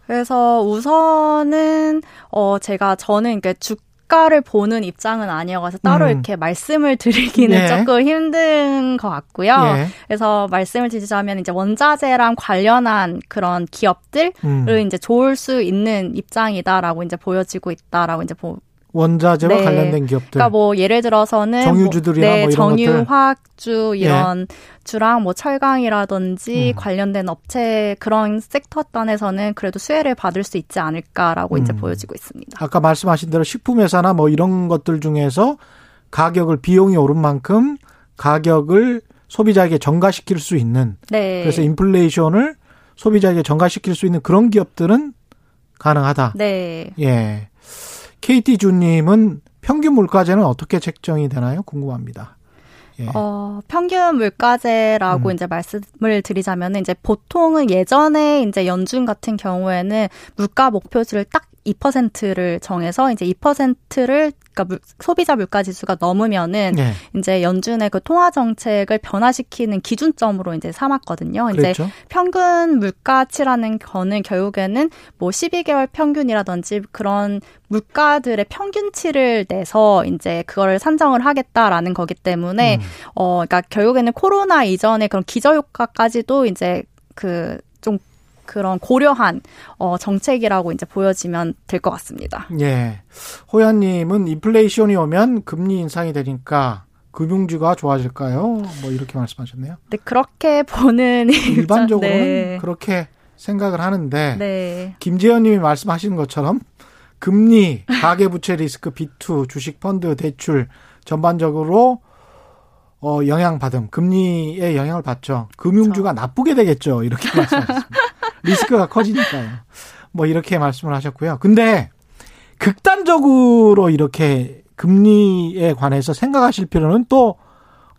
그래서 우선은 어 제가 저는 그러니까 주가를 보는 입장은 아니어서 따로 음. 이렇게 말씀을 드리기는 예. 조금 힘든 것 같고요. 예. 그래서 말씀을 드리자면 이제 원자재랑 관련한 그런 기업들을 음. 이제 좋을 수 있는 입장이다라고 이제 보여지고 있다라고 이제 보, 원자재와 네. 관련된 기업들. 그러니까 뭐 예를 들어서는 정유주들이나 뭐, 네, 뭐 이런 정유 화학주 이런 예. 주랑 뭐 철강이라든지 음. 관련된 업체 그런 섹터 단에서는 그래도 수혜를 받을 수 있지 않을까라고 음. 이제 보여지고 있습니다. 아까 말씀하신 대로 식품 회사나 뭐 이런 것들 중에서 가격을 비용이 오른 만큼 가격을 소비자에게 전가시킬 수 있는 네. 그래서 인플레이션을 소비자에게 전가시킬 수 있는 그런 기업들은 가능하다. 네. 예. KT 주님은 평균 물가제는 어떻게 책정이 되나요? 궁금합니다. 예. 어, 평균 물가제라고 음. 이제 말씀을 드리자면 이제 보통은 예전에 이제 연준 같은 경우에는 물가 목표치를 딱 2%를 정해서 이제 2%를 그러니까 물, 소비자 물가 지수가 넘으면은 네. 이제 연준의 그 통화 정책을 변화시키는 기준점으로 이제 삼았거든요. 이제 그랬죠? 평균 물가치라는 거는 결국에는 뭐 12개월 평균이라든지 그런 물가들의 평균치를 내서 이제 그거를 산정을 하겠다라는 거기 때문에 음. 어 그러니까 결국에는 코로나 이전의 그런 기저 효과까지도 이제 그좀 그런 고려한 어, 정책이라고 이제 보여지면 될 것 같습니다. 예. 호연님은 인플레이션이 오면 금리 인상이 되니까 금융주가 좋아질까요? 뭐 이렇게 말씀하셨네요. 네, 그렇게 보는 일반적으로는 네. 그렇게 생각을 하는데 네. 김재현님이 말씀하시는 것처럼 금리, 가계부채 리스크, 비투, 주식 펀드, 대출 전반적으로 어, 영향 받음, 금리에 영향을 받죠. 금융주가 그렇죠. 나쁘게 되겠죠. 이렇게 말씀하셨습니다. 리스크가 커지니까요. 뭐 이렇게 말씀을 하셨고요. 근데 극단적으로 이렇게 금리에 관해서 생각하실 필요는 또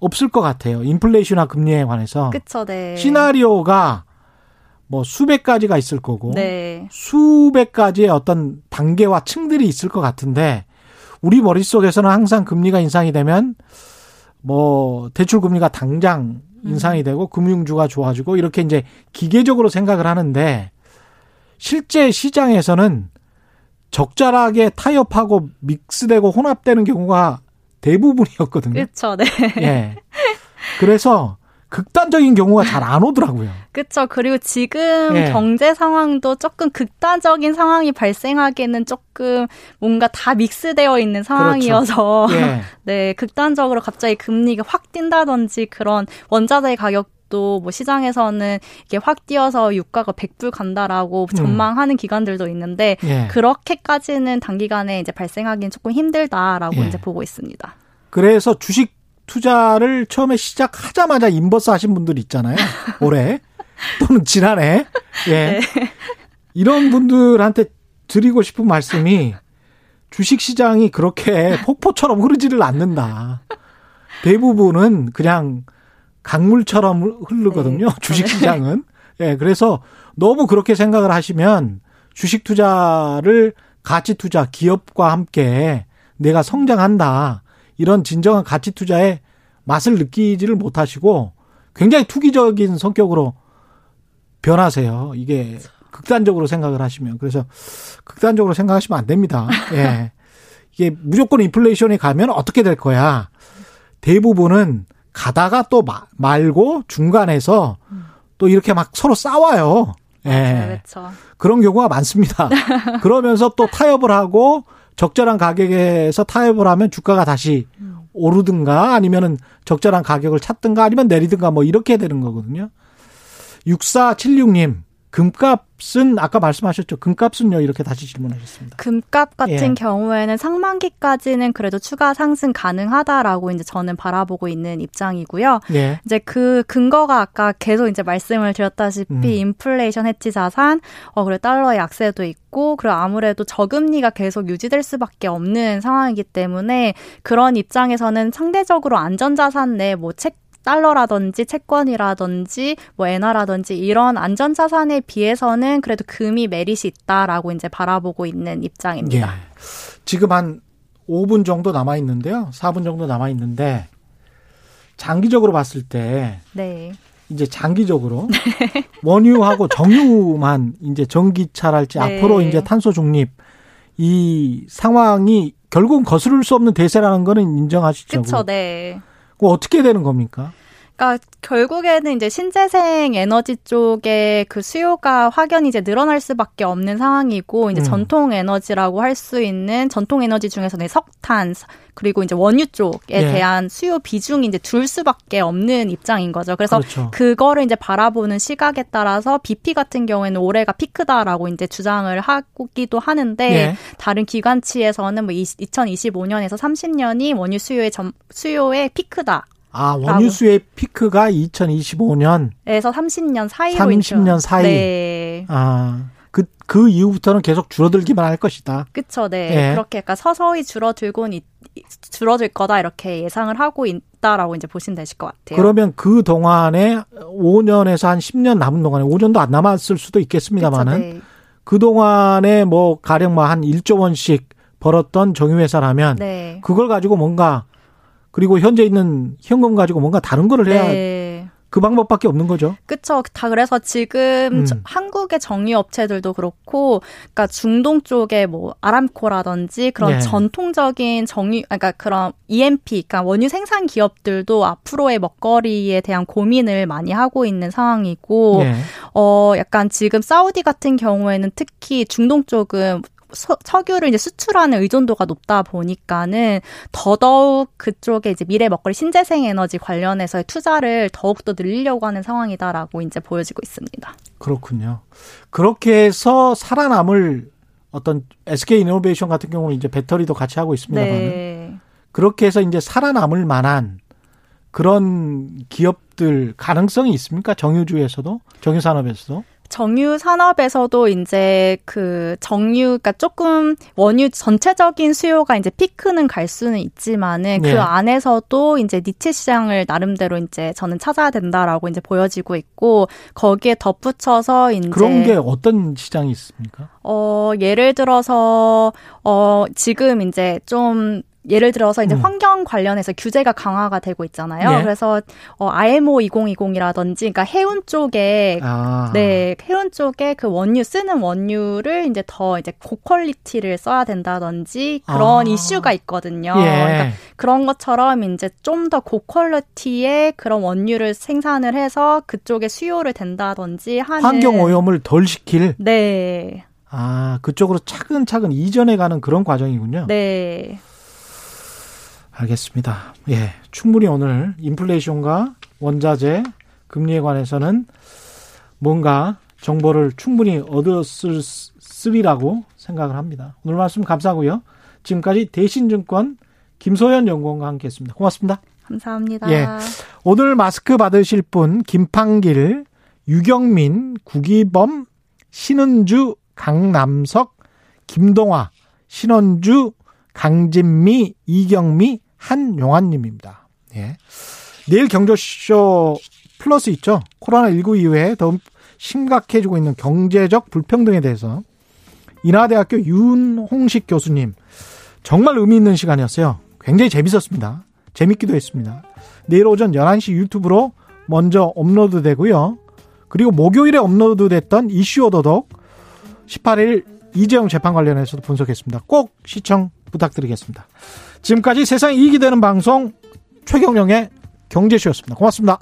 없을 것 같아요. 인플레이션이나 금리에 관해서. 그쵸, 네. 시나리오가 뭐 수백 가지가 있을 거고 네. 수백 가지의 어떤 단계와 층들이 있을 것 같은데 우리 머릿속에서는 항상 금리가 인상이 되면 뭐 대출 금리가 당장 인상이 되고 금융주가 좋아지고 이렇게 이제 기계적으로 생각을 하는데 실제 시장에서는 적절하게 타협하고 믹스되고 혼합되는 경우가 대부분이었거든요. 그렇죠. 네. 예. 그래서 극단적인 경우가 잘 안 오더라고요. 그렇죠. 그리고 지금 예. 경제 상황도 조금 극단적인 상황이 발생하기에는 조금 뭔가 다 믹스되어 있는 상황이어서 그렇죠. 예. 네 극단적으로 갑자기 금리가 확 뛴다든지 그런 원자재 가격 뭐 시장에서는 이게 확 뛰어서 유가가 100불 간다라고 음. 전망하는 음. 기관들도 있는데 예. 그렇게까지는 단기간에 이제 발생하기는 조금 힘들다라고 예. 이제 보고 있습니다. 그래서 주식 투자를 처음에 시작하자마자 인버스 하신 분들 있잖아요. 올해 또는 지난해. 예. 네. 이런 분들한테 드리고 싶은 말씀이 주식 시장이 그렇게 폭포처럼 흐르지를 않는다. 대부분은 그냥 강물처럼 흐르거든요. 네. 주식 시장은. 예, 그래서 너무 그렇게 생각을 하시면 주식 투자를 가치 투자 기업과 함께 내가 성장한다. 이런 진정한 가치 투자의 맛을 느끼지를 못하시고 굉장히 투기적인 성격으로 변하세요. 이게 극단적으로 생각을 하시면 그래서 극단적으로 생각하시면 안 됩니다. 예. 이게 무조건 인플레이션이 가면 어떻게 될 거야? 대부분은 가다가 또 마, 말고 중간에서 또 이렇게 막 서로 싸워요. 예. 그렇죠. 그런 경우가 많습니다. 그러면서 또 타협을 하고 적절한 가격에서 타협을 하면 주가가 다시 오르든가 아니면은 적절한 가격을 찾든가 아니면 내리든가 뭐 이렇게 되는 거거든요. 6476님, 금값은 아까 말씀하셨죠. 금값은요 이렇게 다시 질문하셨습니다. 금값 같은 예. 경우에는 상반기까지는 그래도 추가 상승 가능하다라고 이제 저는 바라보고 있는 입장이고요. 예. 이제 그 근거가 아까 계속 이제 말씀을 드렸다시피 음. 인플레이션 해치 자산, 어 그리고 달러의 약세도 있고 그리고 아무래도 저금리가 계속 유지될 수밖에 없는 상황이기 때문에 그런 입장에서는 상대적으로 안전 자산 내 뭐 책 달러라든지 채권이라든지 뭐 엔화라든지 이런 안전 자산에 비해서는 그래도 금이 merit이 있다라고 이제 바라보고 있는 입장입니다. 예. 지금 한 5분 정도 남아 있는데요. 4분 정도 남아 있는데 장기적으로 봤을 때 네. 이제 장기적으로 네. 원유하고 정유만 이제 전기차랄지 네. 앞으로 이제 탄소 중립 이 상황이 결국은 거스를 수 없는 대세라는 거는 인정하시죠? 그렇죠. 네. 그 어떻게 되는 겁니까? 그러니까 결국에는 이제 신재생 에너지 쪽에 그 수요가 확연히 이제 늘어날 수밖에 없는 상황이고 이제 음. 전통 에너지라고 할 수 있는 전통 에너지 중에서는 석탄 그리고 이제 원유 쪽에 예. 대한 수요 비중이 이제 줄 수밖에 없는 입장인 거죠. 그래서 그렇죠. 그거를 이제 바라보는 시각에 따라서 BP 같은 경우에는 올해가 피크다라고 이제 주장을 하기도 하는데 예. 다른 기관치에서는 뭐 2025년에서 30년이 원유 수요의 점, 수요의 피크다. 아, 원유수의 피크가 2025년 에서 30년 사이로 30년 있죠. 사이. 네. 아. 그, 그 이후부터는 계속 줄어들기만 할 것이다. 그쵸, 네. 예. 그렇게 약간 서서히 줄어들곤, 줄어들 거다, 이렇게 예상을 하고 있다라고 이제 보시면 되실 것 같아요. 그러면 그 동안에 5년에서 한 10년 남은 동안에 5년도 안 남았을 수도 있겠습니다만은 네. 그 동안에 뭐 가령 뭐 한 1조 원씩 벌었던 정유회사라면 네. 그걸 가지고 뭔가 그리고 현재 있는 현금 가지고 뭔가 다른 거를 해야 네. 그 방법밖에 없는 거죠. 그렇죠. 다 그래서 지금 음. 한국의 정유 업체들도 그렇고, 그러니까 중동 쪽에 뭐 아람코라든지 그런 네. 전통적인 정유, 그러니까 그런 EMP, 그러니까 원유 생산 기업들도 앞으로의 먹거리에 대한 고민을 많이 하고 있는 상황이고, 네. 어 약간 지금 사우디 같은 경우에는 특히 중동 쪽은 서, 석유를 이제 수출하는 의존도가 높다 보니까는 더더욱 그쪽에 이제 미래 먹거리 신재생 에너지 관련해서의 투자를 더욱 더 늘리려고 하는 상황이다라고 이제 보여지고 있습니다. 그렇군요. 그렇게 해서 살아남을 어떤 SK 이노베이션 같은 경우는 이제 배터리도 같이 하고 있습니다만 네. 그렇게 해서 이제 살아남을 만한 그런 기업들 가능성이 있습니까? 정유주에서도 정유 산업에서도? 정유 산업에서도 이제 그 정유, 그러니까 조금 원유 전체적인 수요가 이제 피크는 갈 수는 있지만은 그 네. 그 안에서도 이제 니체 시장을 나름대로 이제 저는 찾아야 된다라고 이제 보여지고 있고 거기에 덧붙여서 이제 그런 게 어떤 시장이 있습니까? 어, 예를 들어서 어, 지금 이제 좀 예를 들어서 이제 음. 환경 관련해서 규제가 강화가 되고 있잖아요. 네. 그래서 어 IMO 2020이라든지 그러니까 해운 쪽에 아. 네, 해운 쪽에 그 원유 쓰는 원유를 이제 더 이제 고퀄리티를 써야 된다든지 그런 아. 이슈가 있거든요. 예. 그러니까 그런 것처럼 이제 좀 더 고퀄리티의 그런 원유를 생산을 해서 그쪽에 수요를 된다든지 하는 환경 오염을 덜 시킬 네. 아, 그쪽으로 차근차근 이전해 가는 그런 과정이군요. 네. 알겠습니다. 예, 충분히 오늘 인플레이션과 원자재 금리에 관해서는 뭔가 정보를 충분히 얻었으리라고 생각을 합니다. 오늘 말씀 감사하고요. 지금까지 대신증권 김소연 연구원과 함께했습니다. 고맙습니다. 감사합니다. 예, 오늘 마스크 받으실 분 김판길, 유경민, 구기범, 신은주, 강남석, 김동화, 신원주, 강진미, 이경미, 한용환님입니다. 예. 내일 경제쇼 플러스 있죠. 코로나19 이후에 더 심각해지고 있는 경제적 불평등에 대해서 인하대학교 윤홍식 교수님. 정말 의미 있는 시간이었어요. 굉장히 재밌었습니다. 재밌기도 했습니다. 내일 오전 11시 유튜브로 먼저 업로드 되고요. 그리고 목요일에 업로드 됐던 이슈 오더독 18일 이재용 재판 관련해서도 분석했습니다. 꼭 시청 부탁드리겠습니다. 지금까지 세상이 이기되는 방송 최경영의 경제쇼였습니다. 고맙습니다.